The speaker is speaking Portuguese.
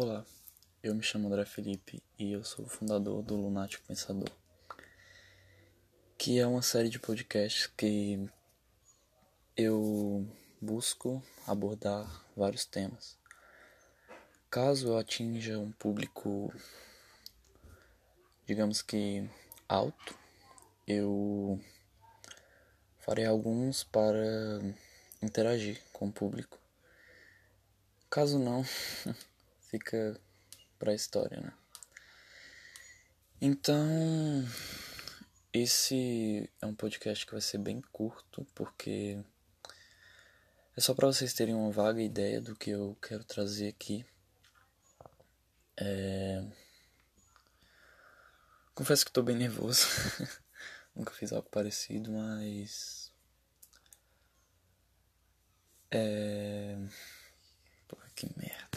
Olá, eu me chamo André Felipe e eu sou o fundador do Lunático Pensador, que é uma série de podcasts que eu busco abordar vários temas. Caso eu atinja um público, digamos que alto, eu farei alguns para interagir com o público. Caso não, fica pra história, né? Então, esse é um podcast que vai ser bem curto, porque é só para vocês terem uma vaga ideia do que eu quero trazer aqui. É... Confesso que tô bem nervoso. Nunca fiz algo parecido, mas. É. Porra, que merda.